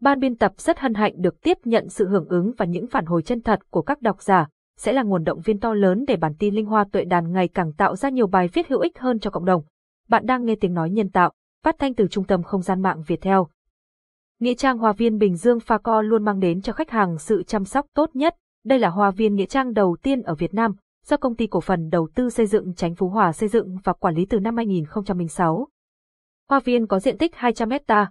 Ban biên tập rất hân hạnh được tiếp nhận sự hưởng ứng và những phản hồi chân thật của các độc giả, sẽ là nguồn động viên to lớn để bản tin Linh Hoa Tuệ Đàn ngày càng tạo ra nhiều bài viết hữu ích hơn cho cộng đồng. Bạn đang nghe tiếng nói nhân tạo, phát thanh từ Trung tâm Không gian mạng Việt Theo. Nghĩa trang Hoa viên Bình Dương Pha Co luôn mang đến cho khách hàng sự chăm sóc tốt nhất. Đây là hoa viên nghĩa trang đầu tiên ở Việt Nam, do công ty cổ phần đầu tư xây dựng Chánh Phú Hòa xây dựng và quản lý từ năm 2006. Hoa viên có diện tích 200 hecta,